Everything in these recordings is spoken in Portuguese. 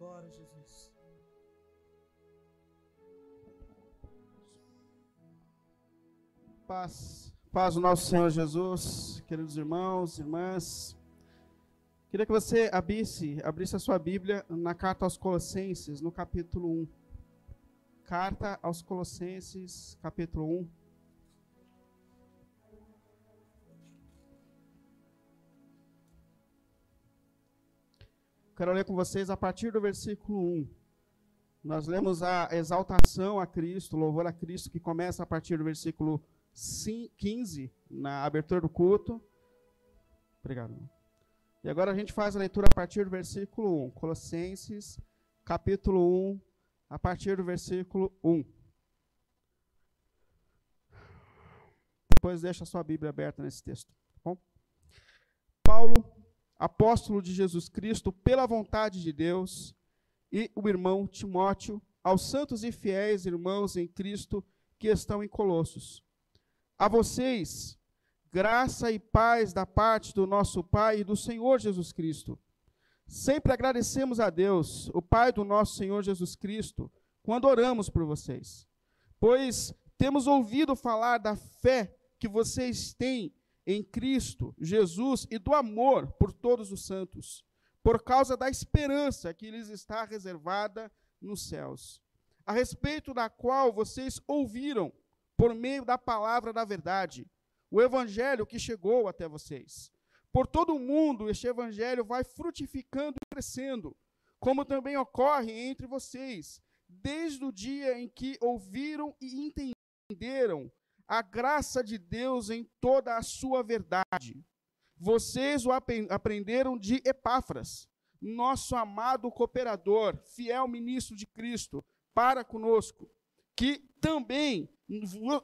Jesus. Paz, paz do nosso Senhor Jesus, queridos irmãos, irmãs. Queria que você abrisse, abrisse a sua Bíblia na carta aos Colossenses, no capítulo 1. Carta aos Colossenses, capítulo 1. Quero ler com vocês a partir do versículo 1. Nós lemos a exaltação a Cristo, louvor a Cristo, que começa a partir do versículo 15, na abertura do culto. Obrigado. E agora a gente faz a leitura a partir do versículo 1. Colossenses, capítulo 1, a partir do versículo 1. Depois deixa a sua Bíblia aberta nesse texto. Tá bom? Apóstolo de Jesus Cristo, pela vontade de Deus, e o irmão Timóteo, aos santos e fiéis irmãos em Cristo que estão em Colossos. A vocês, graça e paz da parte do nosso Pai e do Senhor Jesus Cristo. Sempre agradecemos a Deus, o Pai do nosso Senhor Jesus Cristo, quando oramos por vocês, pois temos ouvido falar da fé que vocês têm em Cristo Jesus e do amor por todos os santos, por causa da esperança que lhes está reservada nos céus, a respeito da qual vocês ouviram por meio da palavra da verdade, o evangelho que chegou até vocês. Por todo o mundo, este evangelho vai frutificando e crescendo, como também ocorre entre vocês, desde o dia em que ouviram e entenderam a graça de Deus em toda a sua verdade. Vocês o aprenderam de Epáfras, nosso amado cooperador, fiel ministro de Cristo, para conosco, que também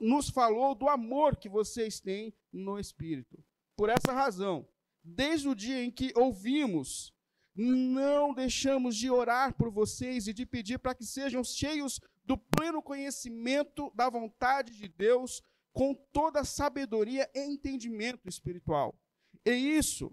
nos falou do amor que vocês têm no Espírito. Por essa razão, desde o dia em que ouvimos, não deixamos de orar por vocês e de pedir para que sejam cheios do pleno conhecimento da vontade de Deus com toda sabedoria e entendimento espiritual. E isso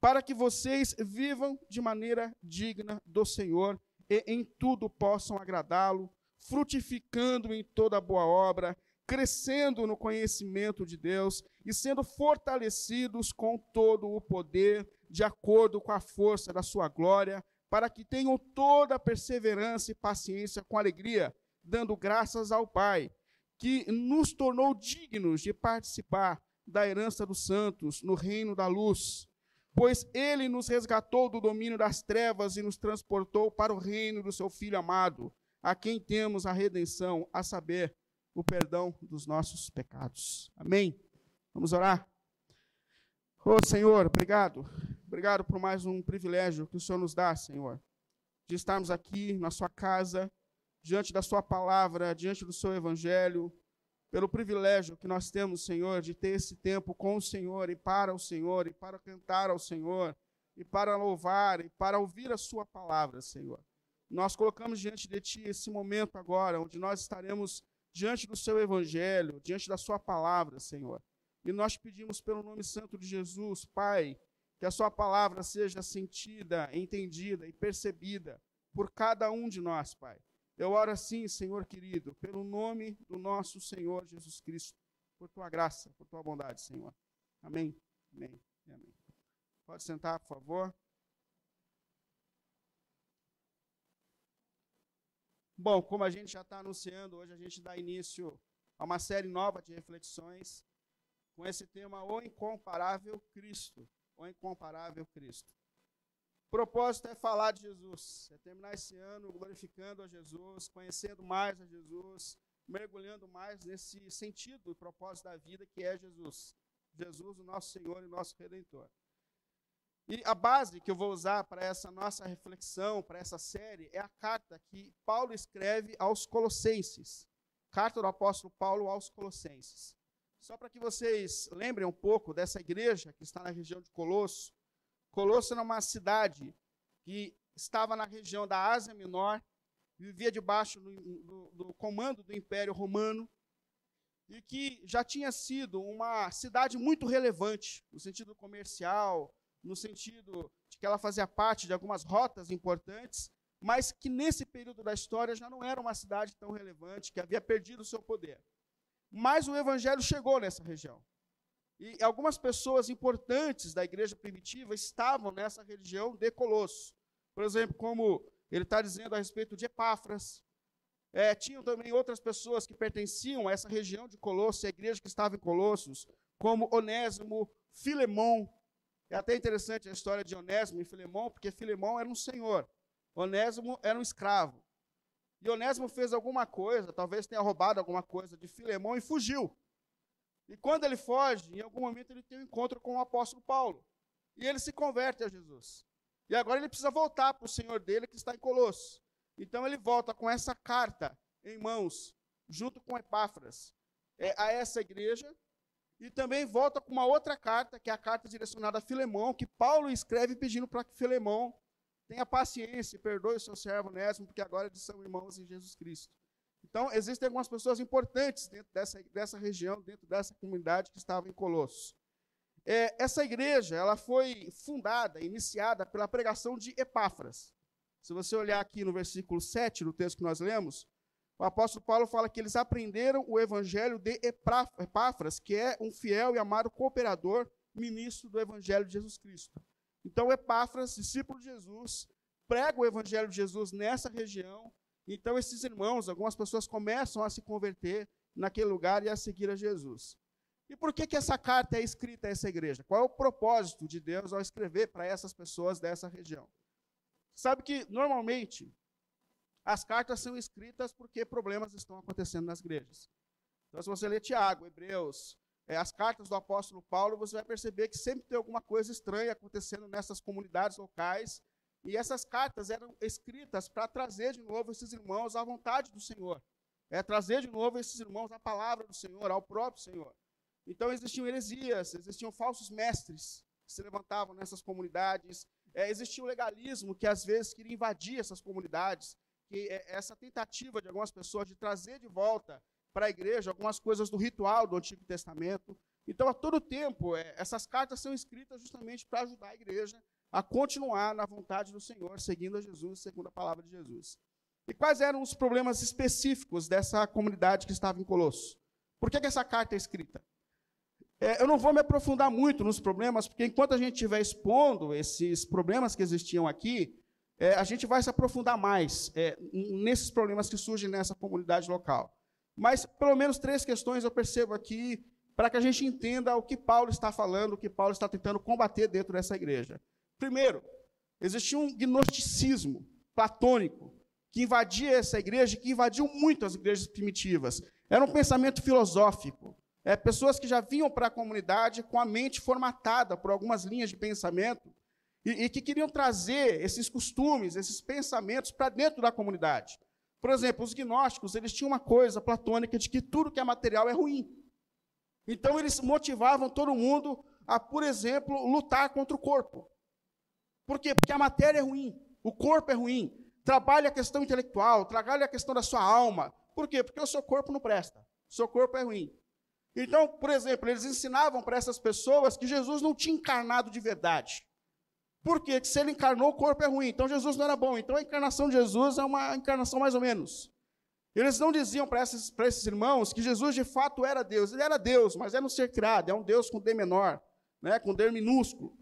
para que vocês vivam de maneira digna do Senhor e em tudo possam agradá-lo, frutificando em toda boa obra, crescendo no conhecimento de Deus e sendo fortalecidos com todo o poder, de acordo com a força da sua glória, para que tenham toda a perseverança e paciência com alegria, dando graças ao Pai que nos tornou dignos de participar da herança dos santos no reino da luz, pois ele nos resgatou do domínio das trevas e nos transportou para o reino do seu Filho amado, a quem temos a redenção, a saber, o perdão dos nossos pecados. Amém? Vamos orar? Oh, Senhor, obrigado. Obrigado por mais um privilégio que o Senhor nos dá, Senhor, de estarmos aqui na sua casa diante da Sua palavra, diante do Seu evangelho, pelo privilégio que nós temos, Senhor, de ter esse tempo com o Senhor e para o Senhor, e para cantar ao Senhor, e para louvar, e para ouvir a Sua palavra, Senhor. Nós colocamos diante de Ti esse momento agora, onde nós estaremos diante do Seu evangelho, diante da Sua palavra, Senhor. E nós pedimos pelo nome santo de Jesus, Pai, que a Sua palavra seja sentida, entendida e percebida por cada um de nós, Pai. Eu oro assim, Senhor querido, pelo nome do nosso Senhor Jesus Cristo, por tua graça, por tua bondade, Senhor. Amém. Amém. Amém. Pode sentar, por favor. Bom, como a gente já está anunciando, hoje a gente dá início a uma série nova de reflexões com esse tema O Incomparável Cristo. O Incomparável Cristo. O propósito é falar de Jesus, é terminar esse ano glorificando a Jesus, conhecendo mais a Jesus, mergulhando mais nesse sentido e propósito da vida que é Jesus. Jesus, o nosso Senhor e nosso Redentor. E a base que eu vou usar para essa nossa reflexão, para essa série, é a carta que Paulo escreve aos Colossenses. Carta do apóstolo Paulo aos Colossenses. Só para que vocês lembrem um pouco dessa igreja que está na região de Colosso, Colosso era uma cidade que estava na região da Ásia Menor, vivia debaixo do, do, do, comando do Império Romano, e que já tinha sido uma cidade muito relevante, no sentido comercial, no sentido de que ela fazia parte de algumas rotas importantes, mas que nesse período da história já não era uma cidade tão relevante, que havia perdido o seu poder. Mas o evangelho chegou nessa região. E algumas pessoas importantes da igreja primitiva estavam nessa região de Colosso. Por exemplo, como ele está dizendo a respeito de Epáfras. É, tinham também outras pessoas que pertenciam a essa região de Colosso, a igreja que estava em Colossos, como Onésimo, Filemão. É até interessante a história de Onésimo e Filemão, porque Filemão era um senhor, Onésimo era um escravo. E Onésimo fez alguma coisa, talvez tenha roubado alguma coisa de Filemão e fugiu. E quando ele foge, em algum momento ele tem um encontro com o apóstolo Paulo. E ele se converte a Jesus. E agora ele precisa voltar para o senhor dele que está em Colosso. Então ele volta com essa carta em mãos, junto com Epáfras, é, a essa igreja. E também volta com uma outra carta, que é a carta direcionada a Filemão, que Paulo escreve pedindo para que Filemão tenha paciência e perdoe o seu servo Onésimo, porque agora eles são irmãos em Jesus Cristo. Então, existem algumas pessoas importantes dentro dessa, dessa região, dentro dessa comunidade que estava em Colossos. É, essa igreja ela foi fundada, iniciada pela pregação de Epáfras. Se você olhar aqui no versículo 7 do texto que nós lemos, o apóstolo Paulo fala que eles aprenderam o evangelho de Epáfras, que é um fiel e amado cooperador, ministro do evangelho de Jesus Cristo. Então, Epáfras, discípulo de Jesus, prega o evangelho de Jesus nessa região. Então, esses irmãos, algumas pessoas começam a se converter naquele lugar e a seguir a Jesus. E por que, que essa carta é escrita a essa igreja? Qual é o propósito de Deus ao escrever para essas pessoas dessa região? Sabe que, normalmente, as cartas são escritas porque problemas estão acontecendo nas igrejas. Então, se você ler Tiago, Hebreus, é, as cartas do apóstolo Paulo, você vai perceber que sempre tem alguma coisa estranha acontecendo nessas comunidades locais. E essas cartas eram escritas para trazer de novo esses irmãos à vontade do Senhor. É trazer de novo esses irmãos à palavra do Senhor, ao próprio Senhor. Então existiam heresias, existiam falsos mestres que se levantavam nessas comunidades, é, existia o legalismo que às vezes queria invadir essas comunidades, que é essa tentativa de algumas pessoas de trazer de volta para a igreja algumas coisas do ritual do Antigo Testamento. Então, a todo tempo, é, essas cartas são escritas justamente para ajudar a igreja a continuar na vontade do Senhor, seguindo a Jesus, segundo a palavra de Jesus. E quais eram os problemas específicos dessa comunidade que estava em Colosso? Por que, que essa carta é escrita? É, eu não vou me aprofundar muito nos problemas, porque enquanto a gente estiver expondo esses problemas que existiam aqui, é, a gente vai se aprofundar mais é, nesses problemas que surgem nessa comunidade local. Mas pelo menos três questões eu percebo aqui para que a gente entenda o que Paulo está falando, o que Paulo está tentando combater dentro dessa igreja. Primeiro, existia um gnosticismo platônico que invadia essa igreja, que invadiu muito as igrejas primitivas. Era um pensamento filosófico. É, pessoas que já vinham para a comunidade com a mente formatada por algumas linhas de pensamento e, e que queriam trazer esses costumes, esses pensamentos para dentro da comunidade. Por exemplo, os gnósticos, eles tinham uma coisa platônica de que tudo que é material é ruim. Então eles motivavam todo mundo a, por exemplo, lutar contra o corpo. Por quê? Porque a matéria é ruim, o corpo é ruim. Trabalha a questão intelectual, trabalha a questão da sua alma. Por quê? Porque o seu corpo não presta, o seu corpo é ruim. Então, por exemplo, eles ensinavam para essas pessoas que Jesus não tinha encarnado de verdade. Por quê? Porque se ele encarnou, o corpo é ruim. Então Jesus não era bom. Então a encarnação de Jesus é uma encarnação mais ou menos. Eles não diziam para esses, para esses irmãos que Jesus de fato era Deus. Ele era Deus, mas era um ser criado, é um Deus com D menor, né, com D minúsculo.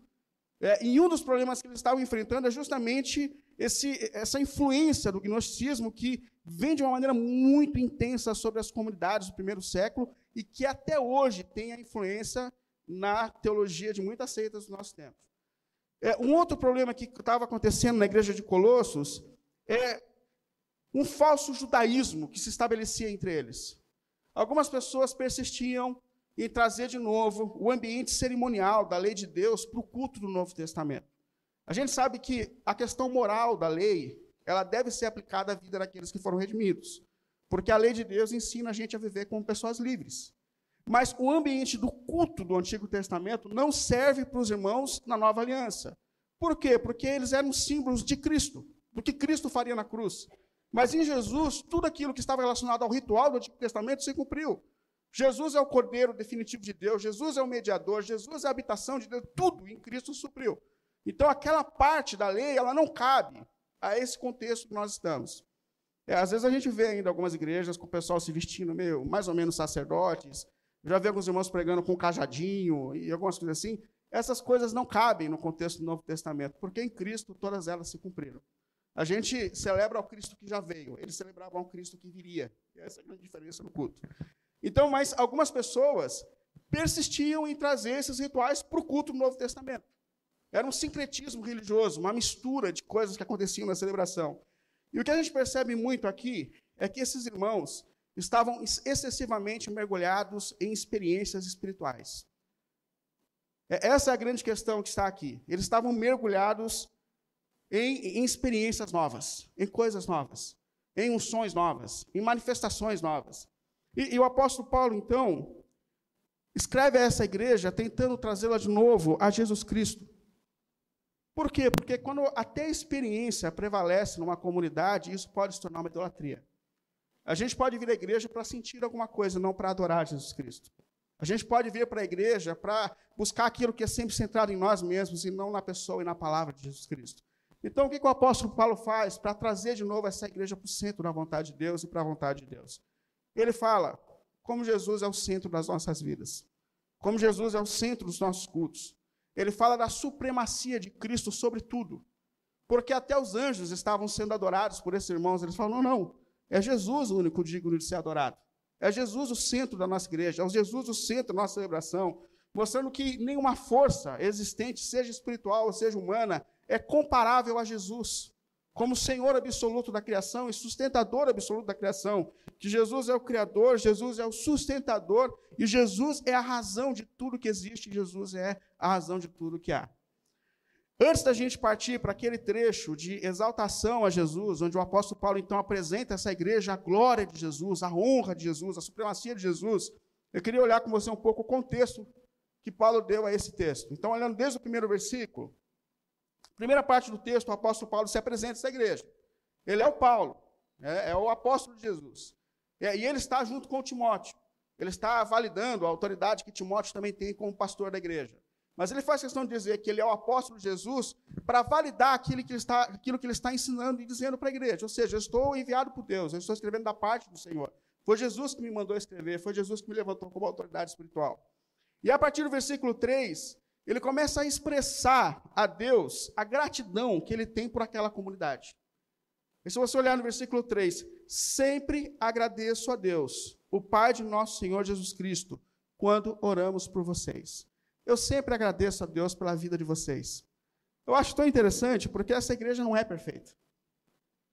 É, e um dos problemas que eles estavam enfrentando é justamente esse, essa influência do gnosticismo que vem de uma maneira muito intensa sobre as comunidades do primeiro século e que até hoje tem a influência na teologia de muitas seitas do nosso tempo. É, um outro problema que estava acontecendo na igreja de Colossos é um falso judaísmo que se estabelecia entre eles. Algumas pessoas persistiam em trazer de novo o ambiente cerimonial da lei de Deus para o culto do Novo Testamento. A gente sabe que a questão moral da lei, ela deve ser aplicada à vida daqueles que foram redimidos. Porque a lei de Deus ensina a gente a viver como pessoas livres. Mas o ambiente do culto do Antigo Testamento não serve para os irmãos na nova aliança. Por quê? Porque eles eram símbolos de Cristo, do que Cristo faria na cruz. Mas em Jesus, tudo aquilo que estava relacionado ao ritual do Antigo Testamento se cumpriu. Jesus é o cordeiro definitivo de Deus, Jesus é o mediador, Jesus é a habitação de Deus, tudo em Cristo supriu. Então aquela parte da lei, ela não cabe a esse contexto que nós estamos. É, às vezes a gente vê ainda algumas igrejas com o pessoal se vestindo meio, mais ou menos sacerdotes, já vi alguns irmãos pregando com cajadinho e algumas coisas assim. Essas coisas não cabem no contexto do Novo Testamento, porque em Cristo todas elas se cumpriram. A gente celebra o Cristo que já veio, eles celebravam o Cristo que viria. Essa é a grande diferença no culto. Então, mas algumas pessoas persistiam em trazer esses rituais para o culto do Novo Testamento. Era um sincretismo religioso, uma mistura de coisas que aconteciam na celebração. E o que a gente percebe muito aqui é que esses irmãos estavam excessivamente mergulhados em experiências espirituais. É, essa é a grande questão que está aqui. Eles estavam mergulhados em, em experiências novas, em coisas novas, em unções novas, em manifestações novas. E, e o apóstolo Paulo, então, escreve a essa igreja tentando trazê-la de novo a Jesus Cristo. Por quê? Porque quando até a experiência prevalece numa comunidade, isso pode se tornar uma idolatria. A gente pode vir à igreja para sentir alguma coisa, não para adorar Jesus Cristo. A gente pode vir para a igreja para buscar aquilo que é sempre centrado em nós mesmos e não na pessoa e na palavra de Jesus Cristo. Então, o que, que o apóstolo Paulo faz para trazer de novo essa igreja para o centro da vontade de Deus e para a vontade de Deus? Ele fala como Jesus é o centro das nossas vidas, como Jesus é o centro dos nossos cultos. Ele fala da supremacia de Cristo sobre tudo, porque até os anjos estavam sendo adorados por esses irmãos. Eles falam: não, não, é Jesus o único digno de ser adorado. É Jesus o centro da nossa igreja, é Jesus o centro da nossa celebração, mostrando que nenhuma força existente, seja espiritual ou seja humana, é comparável a Jesus, como Senhor absoluto da criação e sustentador absoluto da criação. Que Jesus é o Criador, Jesus é o sustentador e Jesus é a razão de tudo que existe, Jesus é a razão de tudo que há. Antes da gente partir para aquele trecho de exaltação a Jesus, onde o apóstolo Paulo então apresenta essa igreja a glória de Jesus, a honra de Jesus, a supremacia de Jesus, eu queria olhar com você um pouco o contexto que Paulo deu a esse texto. Então, olhando desde o primeiro versículo, primeira parte do texto, o apóstolo Paulo se apresenta essa igreja. Ele é o Paulo, é, é o apóstolo de Jesus. E, e ele está junto com Timóteo. Ele está validando a autoridade que Timóteo também tem como pastor da igreja. Mas ele faz questão de dizer que ele é o apóstolo de Jesus para validar aquilo que, ele está, aquilo que ele está ensinando e dizendo para a igreja. Ou seja, eu estou enviado por Deus, eu estou escrevendo da parte do Senhor. Foi Jesus que me mandou escrever, foi Jesus que me levantou como autoridade espiritual. E a partir do versículo 3, ele começa a expressar a Deus a gratidão que ele tem por aquela comunidade. E se você olhar no versículo 3, sempre agradeço a Deus, o Pai de nosso Senhor Jesus Cristo, quando oramos por vocês. Eu sempre agradeço a Deus pela vida de vocês. Eu acho tão interessante porque essa igreja não é perfeita.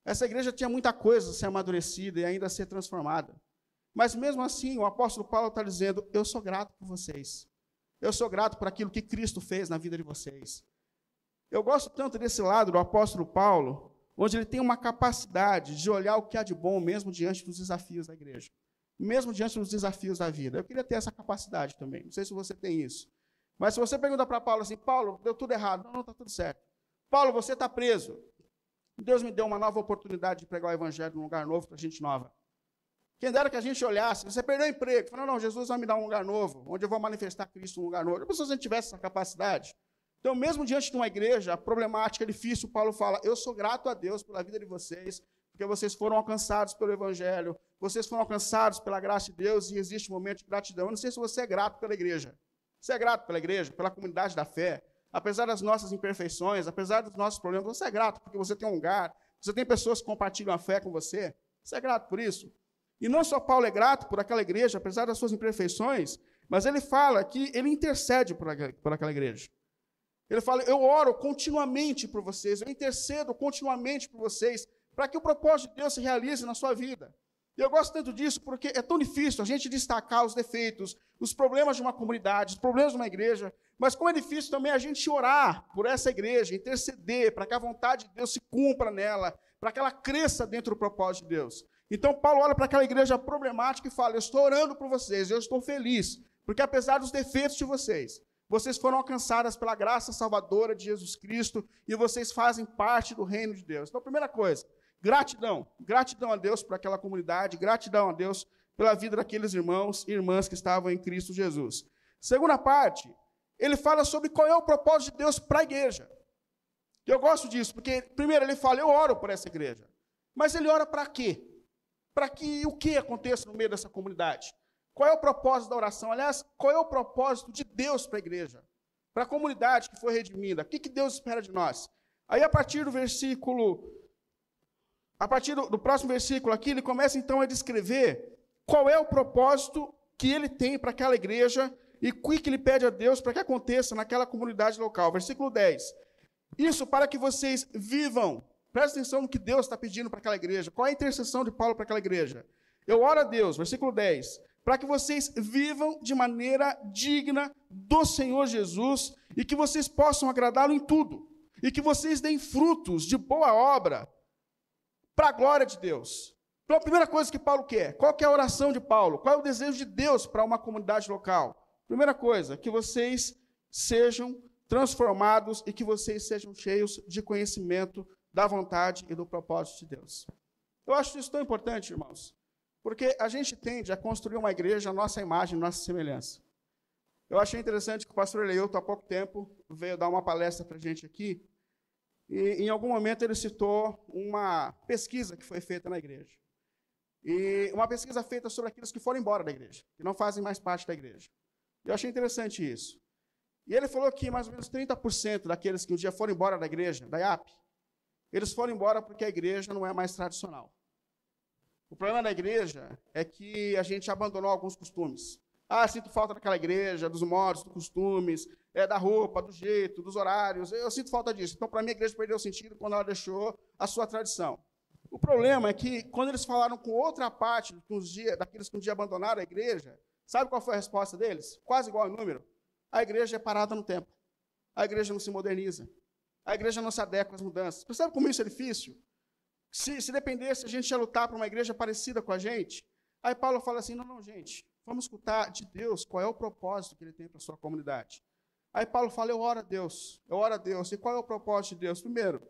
Essa igreja tinha muita coisa a ser amadurecida e ainda a ser transformada. Mas mesmo assim, o apóstolo Paulo está dizendo: Eu sou grato por vocês. Eu sou grato por aquilo que Cristo fez na vida de vocês. Eu gosto tanto desse lado do apóstolo Paulo, onde ele tem uma capacidade de olhar o que há de bom mesmo diante dos desafios da igreja, mesmo diante dos desafios da vida. Eu queria ter essa capacidade também. Não sei se você tem isso. Mas se você pergunta para Paulo assim, Paulo, deu tudo errado. Não, não, está tudo certo. Paulo, você está preso. Deus me deu uma nova oportunidade de pregar o evangelho num lugar novo para gente nova. Quem dera que a gente olhasse, você perdeu o emprego, falou, não, Jesus vai me dar um lugar novo, onde eu vou manifestar Cristo num lugar novo. Se a gente tivesse essa capacidade? Então, mesmo diante de uma igreja problemática, difícil, Paulo fala, eu sou grato a Deus pela vida de vocês, porque vocês foram alcançados pelo Evangelho, vocês foram alcançados pela graça de Deus e existe um momento de gratidão. Eu não sei se você é grato pela igreja. Você é grato pela igreja, pela comunidade da fé, apesar das nossas imperfeições, apesar dos nossos problemas, você é grato porque você tem um lugar, você tem pessoas que compartilham a fé com você. Você é grato por isso? E não só Paulo é grato por aquela igreja, apesar das suas imperfeições, mas ele fala que ele intercede por aquela, igreja. Ele fala: Eu oro continuamente por vocês, eu intercedo continuamente por vocês, para que o propósito de Deus se realize na sua vida. E eu gosto tanto disso porque é tão difícil a gente destacar os defeitos, os problemas de uma comunidade, os problemas de uma igreja, mas como é difícil também a gente orar por essa igreja, interceder para que a vontade de Deus se cumpra nela, para que ela cresça dentro do propósito de Deus. Então Paulo olha para aquela igreja problemática e fala: Eu estou orando por vocês, eu estou feliz, porque apesar dos defeitos de vocês, vocês foram alcançadas pela graça salvadora de Jesus Cristo e vocês fazem parte do reino de Deus. Então, primeira coisa, gratidão. Gratidão a Deus por aquela comunidade, gratidão a Deus pela vida daqueles irmãos e irmãs que estavam em Cristo Jesus. Segunda parte, ele fala sobre qual é o propósito de Deus para a igreja. Eu gosto disso, porque, primeiro, ele fala: eu oro por essa igreja. Mas ele ora para quê? Para que o que aconteça no meio dessa comunidade? Qual é o propósito da oração? Aliás, qual é o propósito de Deus para a igreja? Para a comunidade que foi redimida? O que, que Deus espera de nós? Aí, a partir do versículo. A partir do, do próximo versículo aqui, ele começa então a descrever qual é o propósito que ele tem para aquela igreja e o que ele pede a Deus para que aconteça naquela comunidade local. Versículo 10. Isso para que vocês vivam. Presta atenção no que Deus está pedindo para aquela igreja. Qual é a intercessão de Paulo para aquela igreja? Eu oro a Deus, versículo 10, para que vocês vivam de maneira digna do Senhor Jesus e que vocês possam agradá-lo em tudo. E que vocês deem frutos de boa obra para a glória de Deus. Então, a primeira coisa que Paulo quer, qual que é a oração de Paulo? Qual é o desejo de Deus para uma comunidade local? Primeira coisa, que vocês sejam transformados e que vocês sejam cheios de conhecimento da vontade e do propósito de Deus. Eu acho isso tão importante, irmãos, porque a gente tende a construir uma igreja à nossa imagem, à nossa semelhança. Eu achei interessante que o pastor Eleilton, há pouco tempo, veio dar uma palestra para a gente aqui, e em algum momento ele citou uma pesquisa que foi feita na igreja. E uma pesquisa feita sobre aqueles que foram embora da igreja, que não fazem mais parte da igreja. Eu achei interessante isso. E ele falou que mais ou menos 30% daqueles que um dia foram embora da igreja, da IAP, eles foram embora porque a igreja não é mais tradicional. O problema da igreja é que a gente abandonou alguns costumes. Ah, sinto falta daquela igreja, dos modos, dos costumes, é, da roupa, do jeito, dos horários. Eu sinto falta disso. Então, para mim, a igreja perdeu sentido quando ela deixou a sua tradição. O problema é que, quando eles falaram com outra parte daqueles que um dia abandonaram a igreja, sabe qual foi a resposta deles? Quase igual ao número a igreja é parada no tempo. A igreja não se moderniza. A igreja não se adequa às mudanças. Percebe como isso é difícil? Se, se dependesse, a gente ia lutar para uma igreja parecida com a gente. Aí Paulo fala assim: não, não, gente, vamos escutar de Deus qual é o propósito que ele tem para a sua comunidade. Aí Paulo fala: eu oro a Deus, eu oro a Deus. E qual é o propósito de Deus? Primeiro,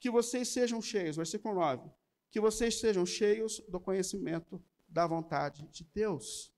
que vocês sejam cheios, versículo 9, que vocês sejam cheios do conhecimento da vontade de Deus.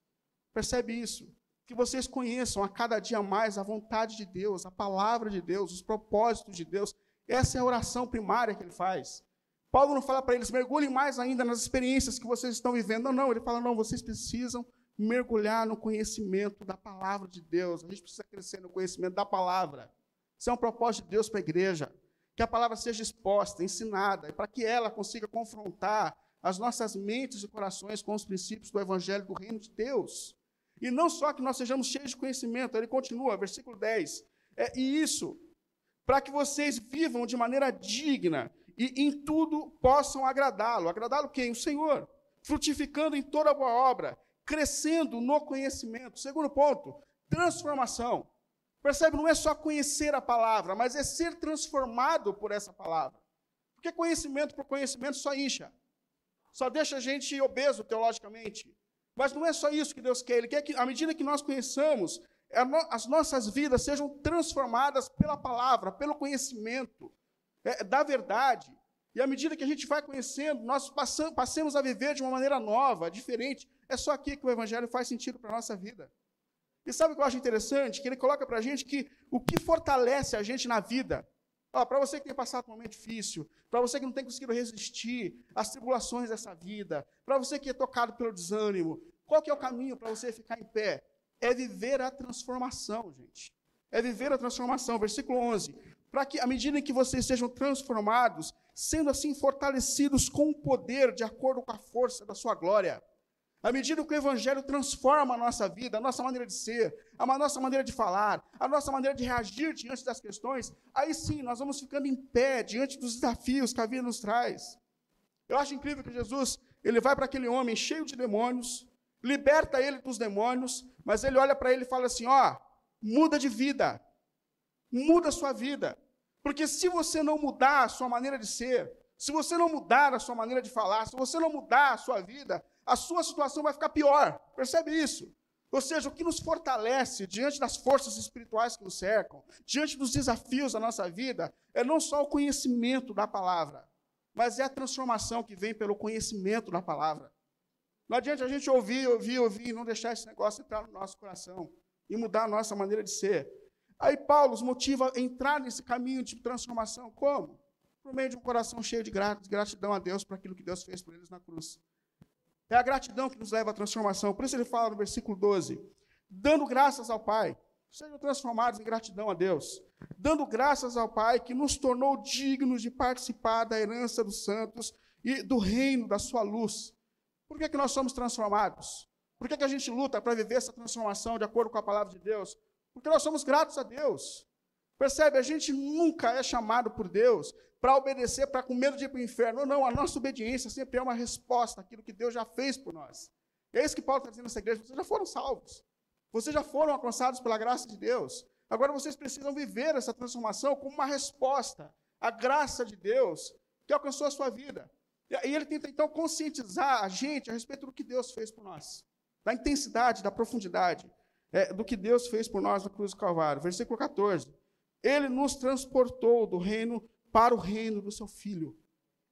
Percebe isso? Que vocês conheçam a cada dia mais a vontade de Deus, a palavra de Deus, os propósitos de Deus. Essa é a oração primária que ele faz. Paulo não fala para eles, mergulhem mais ainda nas experiências que vocês estão vivendo. Não, não, ele fala, não, vocês precisam mergulhar no conhecimento da palavra de Deus. A gente precisa crescer no conhecimento da palavra. Isso é um propósito de Deus para a igreja. Que a palavra seja exposta, ensinada, e para que ela consiga confrontar as nossas mentes e corações com os princípios do evangelho do reino de Deus. E não só que nós sejamos cheios de conhecimento, ele continua, versículo 10. É, e isso, para que vocês vivam de maneira digna e em tudo possam agradá-lo. Agradá-lo quem? O Senhor. Frutificando em toda boa obra, crescendo no conhecimento. Segundo ponto, transformação. Percebe? Não é só conhecer a palavra, mas é ser transformado por essa palavra. Porque conhecimento por conhecimento só incha. Só deixa a gente obeso teologicamente. Mas não é só isso que Deus quer, Ele quer que, à medida que nós conheçamos, as nossas vidas sejam transformadas pela palavra, pelo conhecimento é, da verdade. E à medida que a gente vai conhecendo, nós passamos, passemos a viver de uma maneira nova, diferente. É só aqui que o Evangelho faz sentido para a nossa vida. E sabe o que eu acho interessante? Que ele coloca para a gente que o que fortalece a gente na vida para você que tem passado um momento difícil, para você que não tem conseguido resistir às tribulações dessa vida, para você que é tocado pelo desânimo, qual que é o caminho para você ficar em pé? É viver a transformação, gente. É viver a transformação. Versículo 11. Para que, à medida em que vocês sejam transformados, sendo assim fortalecidos com o poder, de acordo com a força da sua glória, à medida que o Evangelho transforma a nossa vida, a nossa maneira de ser, a nossa maneira de falar, a nossa maneira de reagir diante das questões, aí sim nós vamos ficando em pé diante dos desafios que a vida nos traz. Eu acho incrível que Jesus, ele vai para aquele homem cheio de demônios, liberta ele dos demônios, mas ele olha para ele e fala assim: ó, muda de vida, muda a sua vida. Porque se você não mudar a sua maneira de ser, se você não mudar a sua maneira de falar, se você não mudar a sua vida, a sua situação vai ficar pior. Percebe isso? Ou seja, o que nos fortalece diante das forças espirituais que nos cercam, diante dos desafios da nossa vida, é não só o conhecimento da palavra, mas é a transformação que vem pelo conhecimento da palavra. Não adianta a gente ouvir, ouvir, ouvir e não deixar esse negócio entrar no nosso coração e mudar a nossa maneira de ser. Aí Paulo os motiva a entrar nesse caminho de transformação. Como? Por meio de um coração cheio de gratidão a Deus por aquilo que Deus fez por eles na cruz. É a gratidão que nos leva à transformação. Por isso ele fala no versículo 12: dando graças ao Pai, sejam transformados em gratidão a Deus, dando graças ao Pai que nos tornou dignos de participar da herança dos santos e do reino da sua luz. Por que, que nós somos transformados? Por que, que a gente luta para viver essa transformação de acordo com a palavra de Deus? Porque nós somos gratos a Deus. Percebe? A gente nunca é chamado por Deus para obedecer, para com medo de ir para o inferno. Não, a nossa obediência sempre é uma resposta àquilo que Deus já fez por nós. E é isso que Paulo está dizendo nessa igreja. Vocês já foram salvos. Vocês já foram alcançados pela graça de Deus. Agora vocês precisam viver essa transformação como uma resposta à graça de Deus que alcançou a sua vida. E ele tenta então conscientizar a gente a respeito do que Deus fez por nós, da intensidade, da profundidade é, do que Deus fez por nós na cruz do Calvário. Versículo 14. Ele nos transportou do reino para o reino do seu Filho.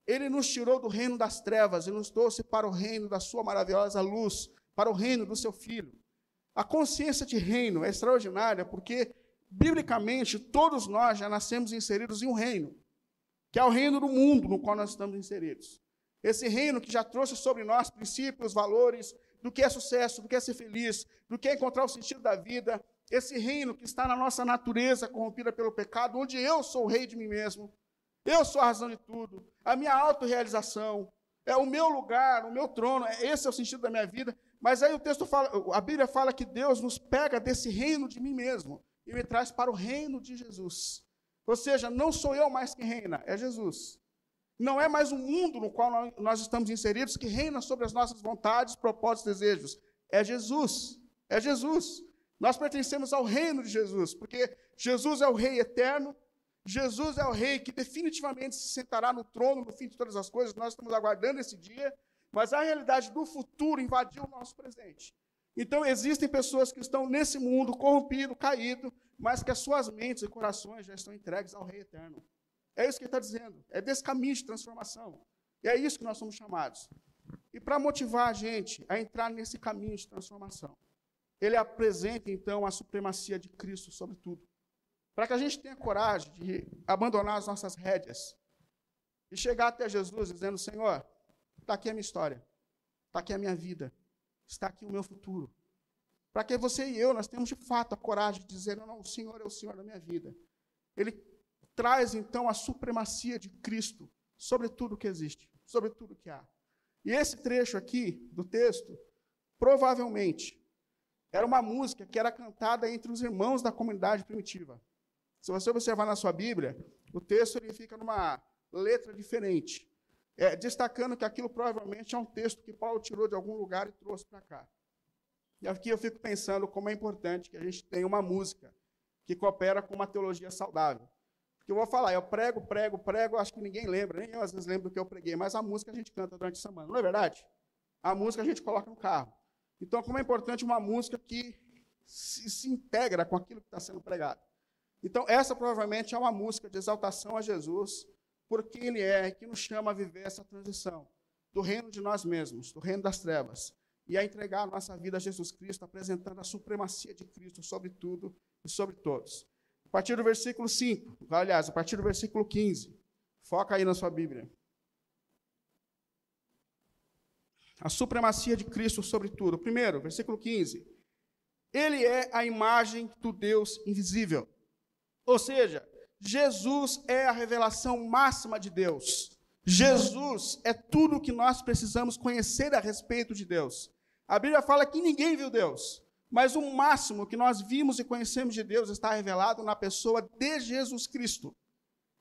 Ele nos tirou do reino das trevas e nos trouxe para o reino da sua maravilhosa luz, para o reino do seu Filho. A consciência de reino é extraordinária porque, biblicamente, todos nós já nascemos inseridos em um reino, que é o reino do mundo no qual nós estamos inseridos. Esse reino que já trouxe sobre nós princípios, valores, do que é sucesso, do que é ser feliz, do que é encontrar o sentido da vida, esse reino que está na nossa natureza corrompida pelo pecado, onde eu sou o rei de mim mesmo, eu sou a razão de tudo, a minha autorrealização, é o meu lugar, o meu trono, é, esse é o sentido da minha vida. Mas aí o texto fala, a Bíblia fala que Deus nos pega desse reino de mim mesmo e me traz para o reino de Jesus. Ou seja, não sou eu mais quem reina, é Jesus. Não é mais o mundo no qual nós estamos inseridos que reina sobre as nossas vontades, propósitos, desejos. É Jesus. É Jesus. Nós pertencemos ao reino de Jesus, porque Jesus é o Rei eterno, Jesus é o Rei que definitivamente se sentará no trono no fim de todas as coisas. Nós estamos aguardando esse dia, mas a realidade do futuro invadiu o nosso presente. Então, existem pessoas que estão nesse mundo corrompido, caído, mas que as suas mentes e corações já estão entregues ao Rei eterno. É isso que ele está dizendo. É desse caminho de transformação. E é isso que nós somos chamados. E para motivar a gente a entrar nesse caminho de transformação, ele apresenta então a supremacia de Cristo sobre tudo. Para que a gente tenha coragem de abandonar as nossas rédeas e chegar até Jesus dizendo: Senhor, está aqui a minha história, está aqui a minha vida, está aqui o meu futuro. Para que você e eu, nós temos de fato a coragem de dizer: Não, o Senhor é o Senhor da minha vida. Ele traz então a supremacia de Cristo sobre tudo que existe, sobre tudo que há. E esse trecho aqui do texto, provavelmente, era uma música que era cantada entre os irmãos da comunidade primitiva. Se você observar na sua Bíblia, o texto ele fica numa letra diferente, é, destacando que aquilo provavelmente é um texto que Paulo tirou de algum lugar e trouxe para cá. E aqui eu fico pensando como é importante que a gente tenha uma música que coopera com uma teologia saudável que eu vou falar, eu prego, prego, prego, acho que ninguém lembra, nem eu às vezes lembro do que eu preguei, mas a música a gente canta durante a semana, não é verdade? A música a gente coloca no carro. Então, como é importante uma música que se, se integra com aquilo que está sendo pregado. Então, essa provavelmente é uma música de exaltação a Jesus, por quem Ele é, que nos chama a viver essa transição do reino de nós mesmos, do reino das trevas, e a entregar a nossa vida a Jesus Cristo, apresentando a supremacia de Cristo sobre tudo e sobre todos. A partir do versículo 5, aliás, a partir do versículo 15. Foca aí na sua Bíblia. A supremacia de Cristo sobre tudo. Primeiro, versículo 15. Ele é a imagem do Deus invisível. Ou seja, Jesus é a revelação máxima de Deus. Jesus é tudo o que nós precisamos conhecer a respeito de Deus. A Bíblia fala que ninguém viu Deus. Mas o máximo que nós vimos e conhecemos de Deus está revelado na pessoa de Jesus Cristo.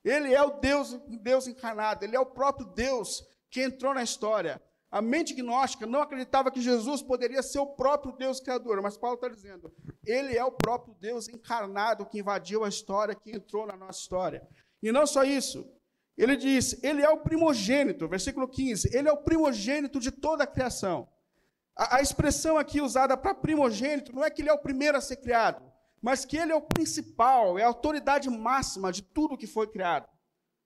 Ele é o Deus, Deus encarnado, ele é o próprio Deus que entrou na história. A mente gnóstica não acreditava que Jesus poderia ser o próprio Deus criador, mas Paulo está dizendo, ele é o próprio Deus encarnado que invadiu a história, que entrou na nossa história. E não só isso, ele diz, ele é o primogênito, versículo 15, ele é o primogênito de toda a criação. A, a expressão aqui usada para primogênito não é que ele é o primeiro a ser criado, mas que ele é o principal, é a autoridade máxima de tudo que foi criado.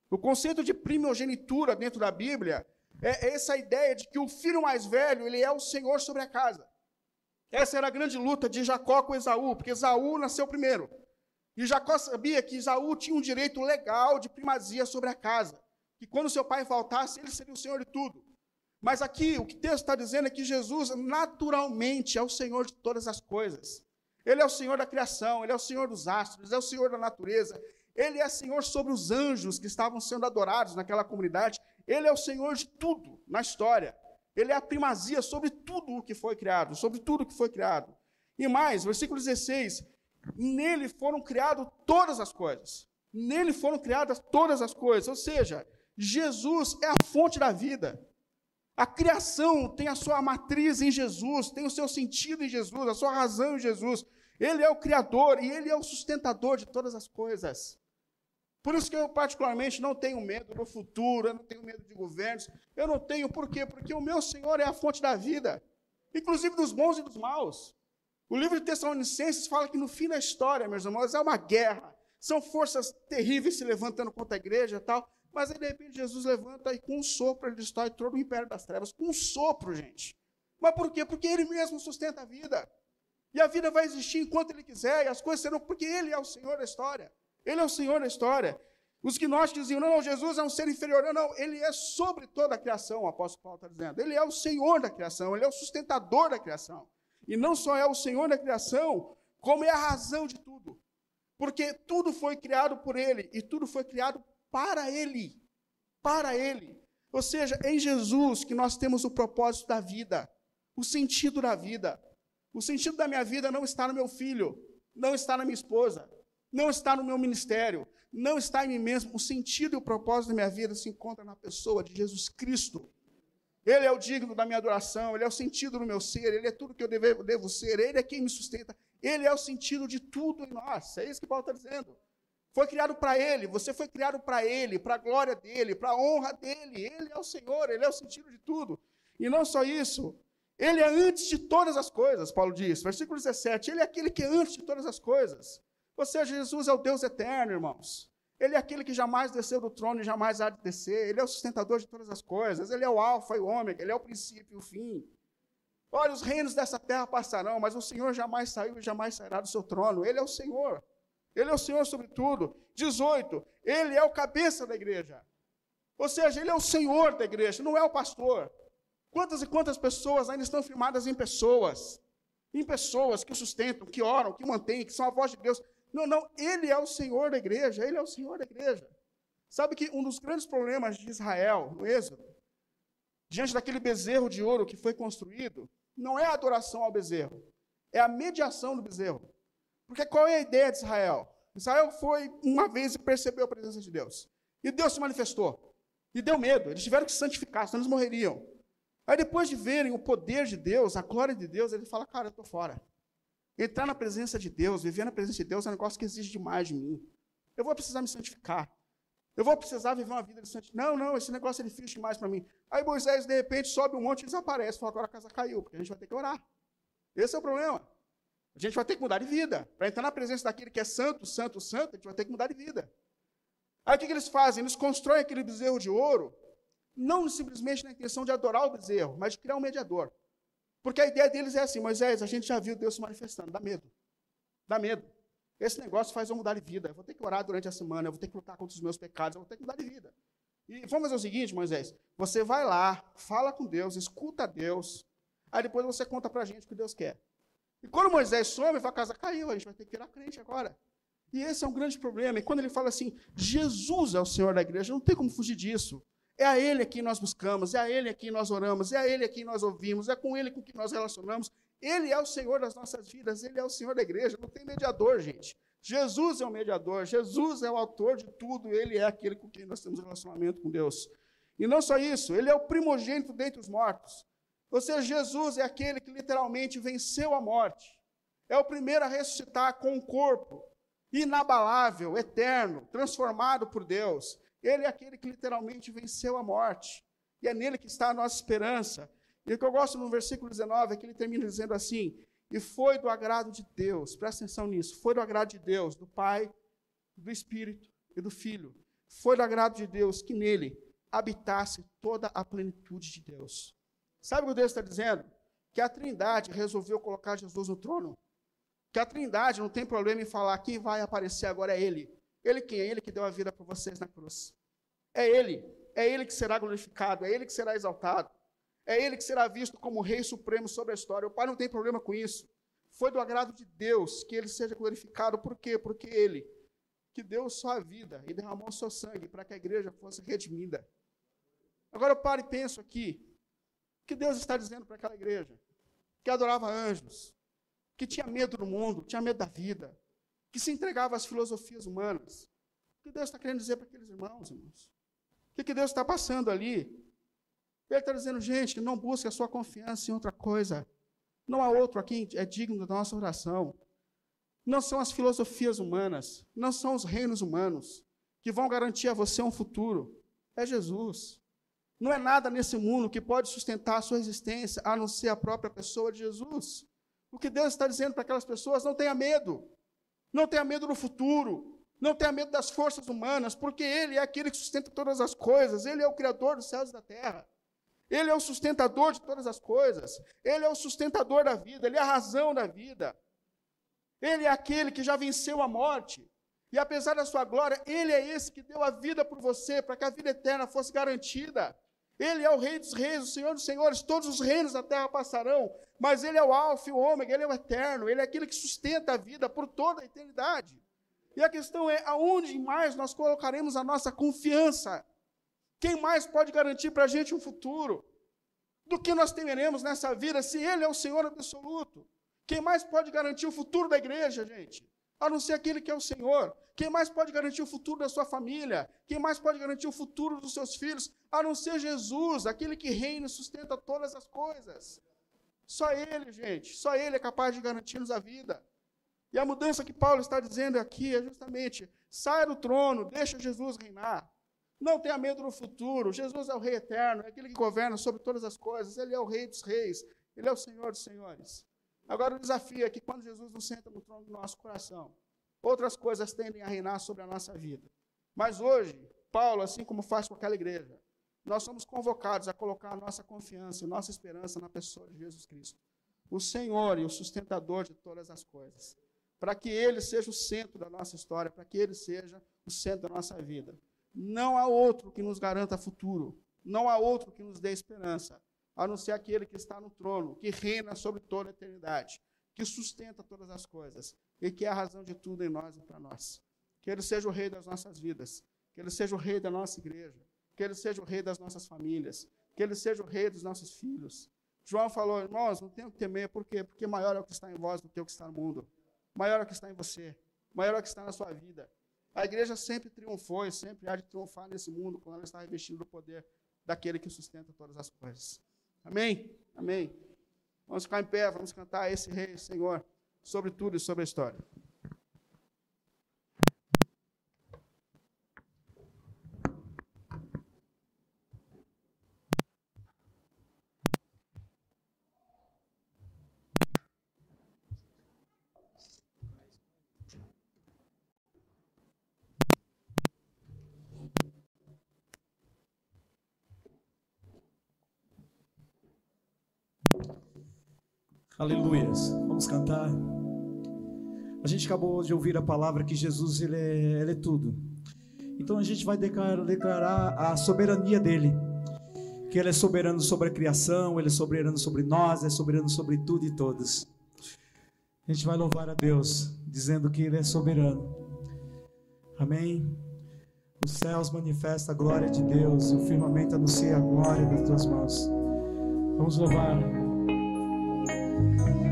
O conceito de primogenitura dentro da Bíblia é, é essa ideia de que o filho mais velho ele é o senhor sobre a casa. Essa era a grande luta de Jacó com Esaú, porque Esaú nasceu primeiro. E Jacó sabia que Isaú tinha um direito legal de primazia sobre a casa, que quando seu pai faltasse, ele seria o senhor de tudo. Mas aqui o que o texto está dizendo é que Jesus naturalmente é o Senhor de todas as coisas. Ele é o Senhor da criação, ele é o Senhor dos astros, ele é o Senhor da natureza, ele é Senhor sobre os anjos que estavam sendo adorados naquela comunidade, ele é o Senhor de tudo na história. Ele é a primazia sobre tudo o que foi criado, sobre tudo o que foi criado. E mais, versículo 16: nele foram criadas todas as coisas. Nele foram criadas todas as coisas. Ou seja, Jesus é a fonte da vida. A criação tem a sua matriz em Jesus, tem o seu sentido em Jesus, a sua razão em Jesus. Ele é o Criador e Ele é o sustentador de todas as coisas. Por isso que eu, particularmente, não tenho medo do futuro, eu não tenho medo de governos. Eu não tenho, por quê? Porque o meu Senhor é a fonte da vida, inclusive dos bons e dos maus. O livro de Tessalonicenses fala que no fim da história, meus irmãos, é uma guerra. São forças terríveis se levantando contra a igreja e tal. Mas aí, de repente, Jesus levanta e com um sopro ele destrói todo o império das trevas. Com um sopro, gente. Mas por quê? Porque ele mesmo sustenta a vida. E a vida vai existir enquanto ele quiser, e as coisas serão, porque ele é o Senhor da história. Ele é o Senhor da história. Os que nós diziam, não, não, Jesus é um ser inferior. Não, não, ele é sobre toda a criação, o apóstolo Paulo está dizendo. Ele é o Senhor da criação, ele é o sustentador da criação. E não só é o Senhor da criação, como é a razão de tudo. Porque tudo foi criado por ele, e tudo foi criado para Ele. Para Ele. Ou seja, em Jesus que nós temos o propósito da vida, o sentido da vida. O sentido da minha vida não está no meu filho, não está na minha esposa, não está no meu ministério, não está em mim mesmo. O sentido e o propósito da minha vida se encontra na pessoa de Jesus Cristo. Ele é o digno da minha adoração, ele é o sentido do meu ser, ele é tudo que eu devo, devo ser, ele é quem me sustenta, ele é o sentido de tudo em nós. É isso que Paulo está dizendo. Foi criado para Ele, você foi criado para Ele, para a glória dEle, para a honra dEle. Ele é o Senhor, Ele é o sentido de tudo. E não só isso, Ele é antes de todas as coisas, Paulo diz, versículo 17: Ele é aquele que é antes de todas as coisas. Ou seja, Jesus é o Deus eterno, irmãos. Ele é aquele que jamais desceu do trono e jamais há de descer. Ele é o sustentador de todas as coisas. Ele é o Alfa e o Ômega, Ele é o princípio e o fim. Olha, os reinos dessa terra passarão, mas o Senhor jamais saiu e jamais sairá do seu trono. Ele é o Senhor. Ele é o Senhor sobre tudo. 18. Ele é o cabeça da igreja. Ou seja, ele é o Senhor da igreja, não é o pastor. Quantas e quantas pessoas ainda estão firmadas em pessoas? Em pessoas que sustentam, que oram, que mantêm, que são a voz de Deus. Não, não, ele é o Senhor da igreja, ele é o Senhor da igreja. Sabe que um dos grandes problemas de Israel, no Êxodo, diante daquele bezerro de ouro que foi construído, não é a adoração ao bezerro, é a mediação do bezerro. Porque qual é a ideia de Israel? Israel foi uma vez e percebeu a presença de Deus. E Deus se manifestou. E deu medo. Eles tiveram que se santificar, senão eles morreriam. Aí depois de verem o poder de Deus, a glória de Deus, ele fala, cara, eu estou fora. Entrar na presença de Deus, viver na presença de Deus é um negócio que exige demais de mim. Eu vou precisar me santificar. Eu vou precisar viver uma vida de santificação. Não, não, esse negócio é difícil demais para mim. Aí Moisés, de repente, sobe um monte e desaparece. Fala, agora a casa caiu, porque a gente vai ter que orar. Esse é o problema. A gente vai ter que mudar de vida. Para entrar na presença daquele que é santo, santo, santo, a gente vai ter que mudar de vida. Aí o que, que eles fazem? Eles constroem aquele bezerro de ouro, não simplesmente na intenção de adorar o bezerro, mas de criar um mediador. Porque a ideia deles é assim: Moisés, a gente já viu Deus se manifestando, dá medo. Dá medo. Esse negócio faz eu mudar de vida. Eu vou ter que orar durante a semana, eu vou ter que lutar contra os meus pecados, eu vou ter que mudar de vida. E vamos fazer o seguinte, Moisés: você vai lá, fala com Deus, escuta Deus, aí depois você conta para gente o que Deus quer. E quando Moisés some, a casa caiu, a gente vai ter que virar crente agora. E esse é um grande problema. E quando ele fala assim, Jesus é o Senhor da igreja, não tem como fugir disso. É a Ele a quem nós buscamos, é a Ele a quem nós oramos, é a Ele a quem nós ouvimos, é com Ele com que nós relacionamos. Ele é o Senhor das nossas vidas, Ele é o Senhor da igreja, não tem mediador, gente. Jesus é o mediador, Jesus é o autor de tudo, Ele é aquele com quem nós temos relacionamento com Deus. E não só isso, Ele é o primogênito dentre os mortos. Ou seja, Jesus é aquele que literalmente venceu a morte. É o primeiro a ressuscitar com um corpo inabalável, eterno, transformado por Deus. Ele é aquele que literalmente venceu a morte. E é nele que está a nossa esperança. E o que eu gosto no versículo 19 é que ele termina dizendo assim: E foi do agrado de Deus, presta atenção nisso, foi do agrado de Deus, do Pai, do Espírito e do Filho. Foi do agrado de Deus que nele habitasse toda a plenitude de Deus. Sabe o que Deus está dizendo? Que a Trindade resolveu colocar Jesus no trono. Que a Trindade não tem problema em falar quem vai aparecer agora é Ele. Ele quem? É Ele que deu a vida para vocês na cruz. É Ele. É Ele que será glorificado. É Ele que será exaltado. É Ele que será visto como Rei Supremo sobre a história. O Pai não tem problema com isso. Foi do agrado de Deus que Ele seja glorificado. Por quê? Porque Ele, que deu sua vida e derramou seu sangue para que a igreja fosse redimida. Agora eu paro e penso aqui. O que Deus está dizendo para aquela igreja? Que adorava anjos, que tinha medo do mundo, tinha medo da vida, que se entregava às filosofias humanas. O que Deus está querendo dizer para aqueles irmãos, irmãos? O que, Deus está passando ali? Ele está dizendo, gente, não busque a sua confiança em outra coisa. Não há outro aqui é digno da nossa oração. Não são as filosofias humanas, não são os reinos humanos que vão garantir a você um futuro. É Jesus. Não é nada nesse mundo que pode sustentar a sua existência, a não ser a própria pessoa de Jesus. O que Deus está dizendo para aquelas pessoas, não tenha medo. Não tenha medo do futuro. Não tenha medo das forças humanas, porque Ele é aquele que sustenta todas as coisas. Ele é o Criador dos céus e da terra. Ele é o sustentador de todas as coisas. Ele é o sustentador da vida. Ele é a razão da vida. Ele é aquele que já venceu a morte. E apesar da sua glória, Ele é esse que deu a vida por você, para que a vida eterna fosse garantida. Ele é o Rei dos Reis, o Senhor dos Senhores, todos os reinos da terra passarão, mas Ele é o Alfa e o Ômega, Ele é o Eterno, Ele é aquele que sustenta a vida por toda a eternidade. E a questão é: aonde mais nós colocaremos a nossa confiança? Quem mais pode garantir para a gente um futuro? Do que nós temeremos nessa vida se Ele é o Senhor absoluto? Quem mais pode garantir o futuro da igreja, gente? A não ser aquele que é o Senhor. Quem mais pode garantir o futuro da sua família? Quem mais pode garantir o futuro dos seus filhos? A não ser Jesus, aquele que reina e sustenta todas as coisas. Só Ele, gente, só Ele é capaz de garantir-nos a vida. E a mudança que Paulo está dizendo aqui é justamente: saia do trono, deixa Jesus reinar. Não tenha medo do futuro. Jesus é o Rei eterno, é aquele que governa sobre todas as coisas. Ele é o Rei dos reis, ele é o Senhor dos senhores. Agora, o desafio é que quando Jesus não senta no trono do nosso coração, outras coisas tendem a reinar sobre a nossa vida. Mas hoje, Paulo, assim como faz com aquela igreja, nós somos convocados a colocar a nossa confiança e nossa esperança na pessoa de Jesus Cristo, o Senhor e o sustentador de todas as coisas, para que Ele seja o centro da nossa história, para que Ele seja o centro da nossa vida. Não há outro que nos garanta futuro, não há outro que nos dê esperança, a não ser aquele que está no trono, que reina sobre toda a eternidade, que sustenta todas as coisas e que é a razão de tudo em nós e para nós. Que Ele seja o rei das nossas vidas, que Ele seja o rei da nossa igreja, que Ele seja o rei das nossas famílias, que Ele seja o rei dos nossos filhos. João falou, irmãos, não tenho que temer, por quê? Porque maior é o que está em vós do que o que está no mundo. Maior é o que está em você, maior é o que está na sua vida. A igreja sempre triunfou e sempre há de triunfar nesse mundo quando ela está revestida do poder daquele que sustenta todas as coisas. Amém? Amém. Vamos ficar em pé, vamos cantar esse Rei, Senhor, sobre tudo e sobre a história. Aleluias. Vamos cantar. A gente acabou de ouvir a palavra que Jesus ele é, ele é tudo. Então a gente vai declarar, a soberania dele. Que ele é soberano sobre a criação, ele é soberano sobre nós, é soberano sobre tudo e todos. A gente vai louvar a Deus, dizendo que ele é soberano. Amém. Os céus manifestam a glória de Deus, o firmamento anuncia a glória das tuas mãos. Vamos louvar. Thank you.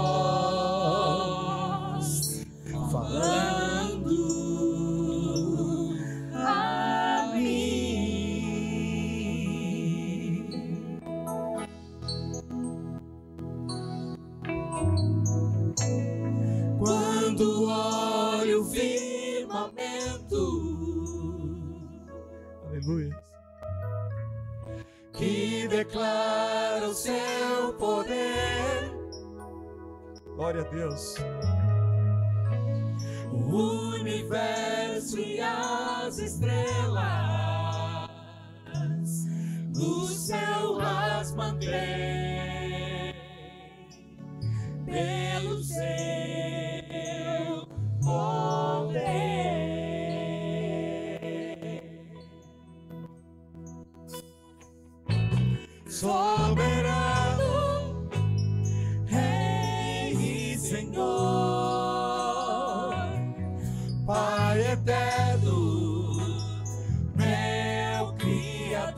Deus.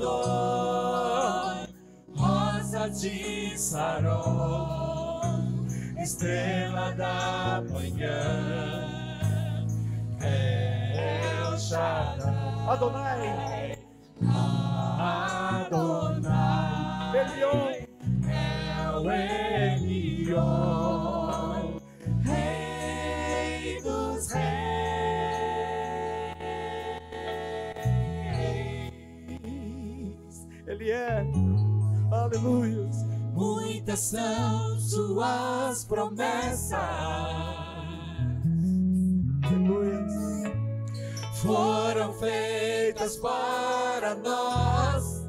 Criador, Rosa de Saron, Estrela da manhã, El Shaddai. Adonai. Adonai, Elion. El Elyon, Aleluia. Muitas são suas promessas, Aleluia. foram feitas para nós.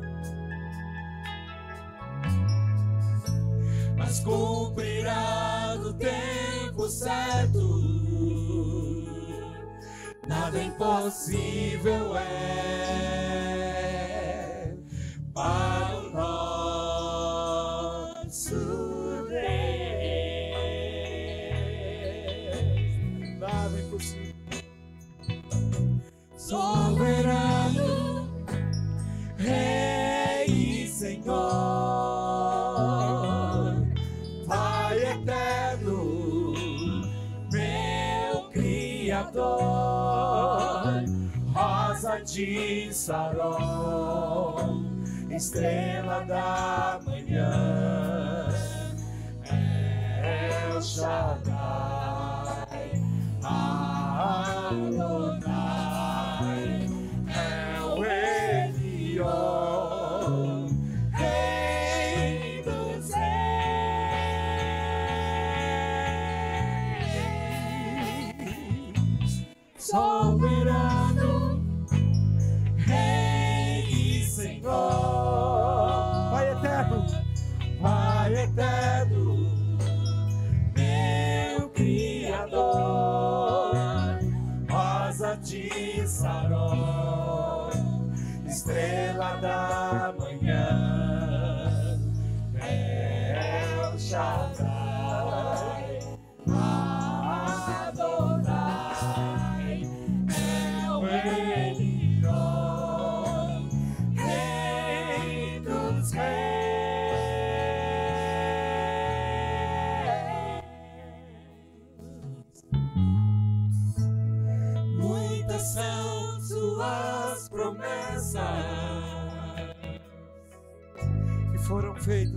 Mas cumprirá no tempo certo. Nada impossível é Criador, Rosa de Saron, Estrela da manhã, El Shaddai,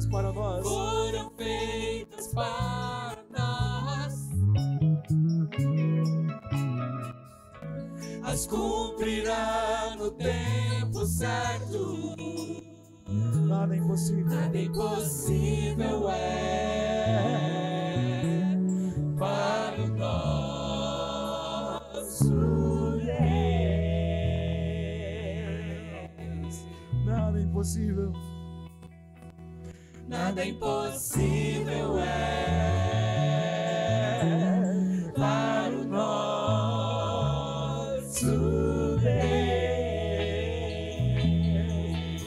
para nós. foram feitas para nós. As cumprirá no tempo certo. Nada é impossível. Nada impossível é para o nosso Deus. Nada é impossível. Nada impossível é para o nosso Deus.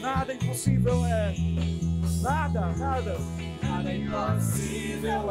Nada impossível é. Nada, nada. Nada impossível é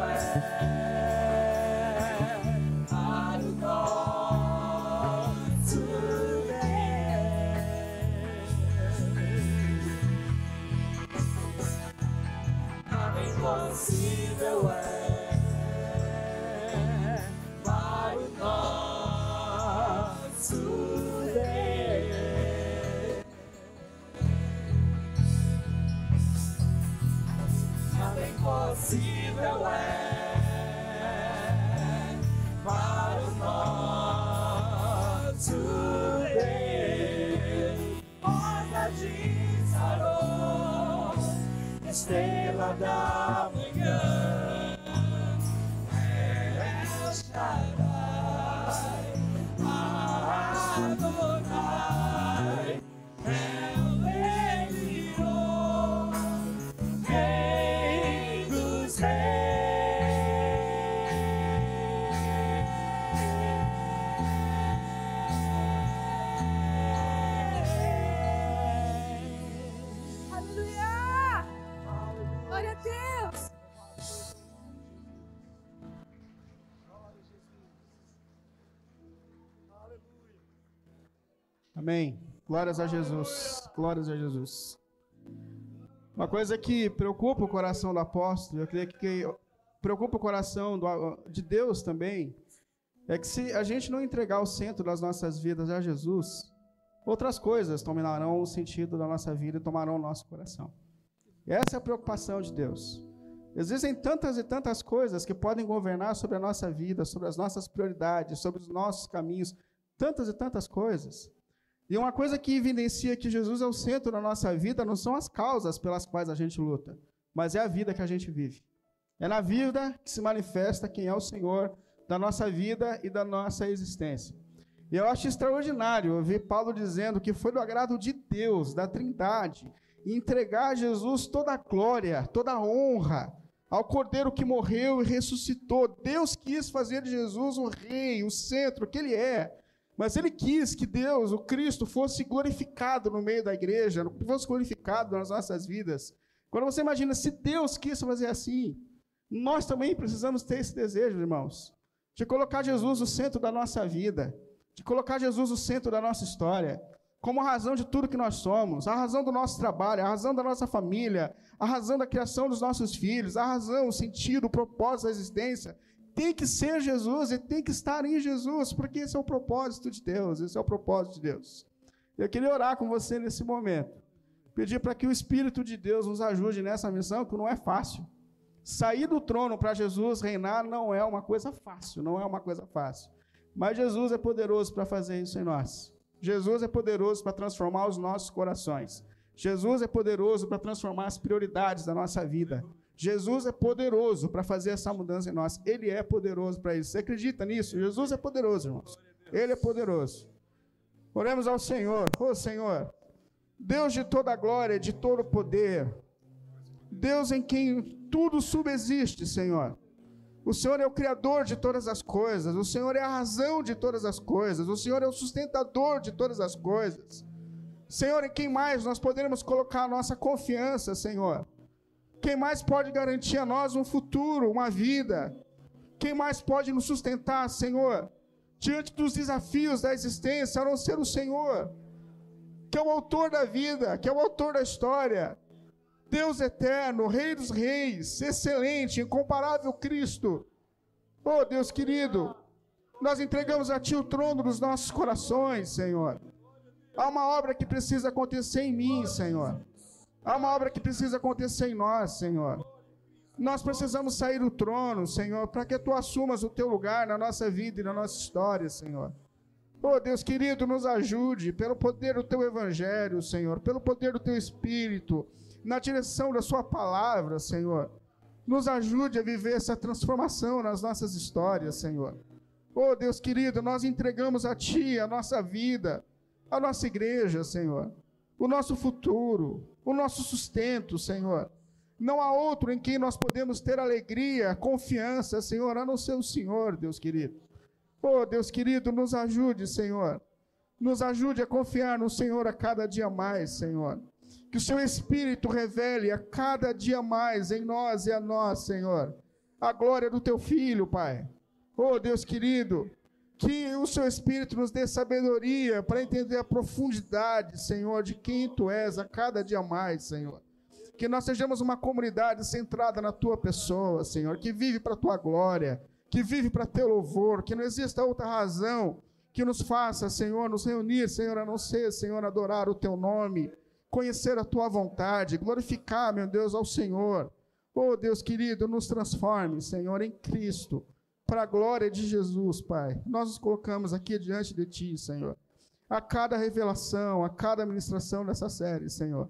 estrela da manhã. El Shaddai, Glórias a Jesus. Glórias a Jesus. Uma coisa que preocupa o coração do apóstolo, eu creio que preocupa o coração do- de Deus também, é que se a gente não entregar o centro das nossas vidas a Jesus, outras coisas tomarão o sentido da nossa vida e tomarão o nosso coração. Essa é a preocupação de Deus. Existem tantas e tantas coisas que podem governar sobre a nossa vida, sobre as nossas prioridades, sobre os nossos caminhos, tantas e tantas coisas. E uma coisa que evidencia que Jesus é o centro da nossa vida não são as causas pelas quais a gente luta, mas é a vida que a gente vive. É na vida que se manifesta quem é o Senhor da nossa vida e da nossa existência. E eu acho extraordinário ouvir Paulo dizendo que foi do agrado de Deus, da Trindade, entregar a Jesus toda a glória, toda a honra, ao Cordeiro que morreu e ressuscitou. Deus quis fazer de Jesus o rei, o centro que ele é. Mas ele quis que Deus, o Cristo, fosse glorificado no meio da igreja, fosse glorificado nas nossas vidas. Quando você imagina, se Deus quis fazer assim, nós também precisamos ter esse desejo, irmãos, de colocar Jesus no centro da nossa vida, de colocar Jesus no centro da nossa história, como a razão de tudo que nós somos, a razão do nosso trabalho, a razão da nossa família, a razão da criação dos nossos filhos, a razão, o sentido, o propósito da existência. Tem que ser Jesus e tem que estar em Jesus, porque esse é o propósito de Deus, esse é o propósito de Deus. Eu queria orar com você nesse momento, pedir para que o Espírito de Deus nos ajude nessa missão, que não é fácil. Sair do trono para Jesus reinar não é uma coisa fácil, não é uma coisa fácil. Mas Jesus é poderoso para fazer isso em nós. Jesus é poderoso para transformar os nossos corações. Jesus é poderoso para transformar as prioridades da nossa vida. Jesus é poderoso para fazer essa mudança em nós. Ele é poderoso para isso. Você acredita nisso? Jesus é poderoso, irmãos. Ele é poderoso. Oremos ao Senhor. Ô Senhor, Deus de toda glória, de todo poder, Deus em quem tudo subsiste, Senhor. O Senhor é o Criador de todas as coisas, o Senhor é a razão de todas as coisas, o Senhor é o sustentador de todas as coisas. Senhor, em quem mais nós poderemos colocar a nossa confiança, Senhor? Quem mais pode garantir a nós um futuro, uma vida? Quem mais pode nos sustentar, Senhor? Diante dos desafios da existência, a não ser o Senhor, que é o autor da vida, que é o autor da história. Deus eterno, Rei dos Reis, excelente, incomparável Cristo. Oh, Deus querido, nós entregamos a Ti o trono dos nossos corações, Senhor. Há uma obra que precisa acontecer em mim, Senhor. Há uma obra que precisa acontecer em nós, Senhor. Nós precisamos sair do trono, Senhor, para que Tu assumas o Teu lugar na nossa vida e na nossa história, Senhor. Oh, Deus querido, nos ajude pelo poder do Teu Evangelho, Senhor, pelo poder do Teu Espírito, na direção da Sua palavra, Senhor. Nos ajude a viver essa transformação nas nossas histórias, Senhor. Oh, Deus querido, nós entregamos a Ti a nossa vida, a nossa igreja, Senhor, o nosso futuro, o nosso sustento, Senhor. Não há outro em quem nós podemos ter alegria, confiança, Senhor, a não ser o Senhor, Deus querido. Oh, Deus querido, nos ajude, Senhor. Nos ajude a confiar no Senhor a cada dia mais, Senhor. Que o seu Espírito revele a cada dia mais em nós e a nós, Senhor, a glória do teu Filho, Pai. Oh, Deus querido, que o seu Espírito nos dê sabedoria para entender a profundidade, Senhor, de quem tu és a cada dia mais, Senhor. Que nós sejamos uma comunidade centrada na tua pessoa, Senhor, que vive para a tua glória, que vive para teu louvor, que não exista outra razão que nos faça, Senhor, nos reunir, Senhor, a não ser, Senhor, adorar o teu nome, conhecer a tua vontade, glorificar, meu Deus, ao Senhor. Oh, Deus querido, nos transforme, Senhor, em Cristo, para a glória de Jesus, Pai. Nós nos colocamos aqui diante de Ti, Senhor. A cada revelação, a cada ministração dessa série, Senhor.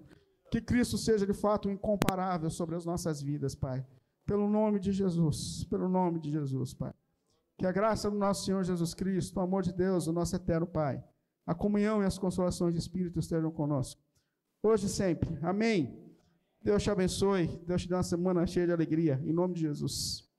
Que Cristo seja de fato incomparável sobre as nossas vidas, Pai. Pelo nome de Jesus, pelo nome de Jesus, Pai. Que a graça do nosso Senhor Jesus Cristo, o amor de Deus, o nosso eterno Pai, a comunhão e as consolações de Espírito estejam conosco. Hoje e sempre. Amém. Deus te abençoe. Deus te dê uma semana cheia de alegria. Em nome de Jesus.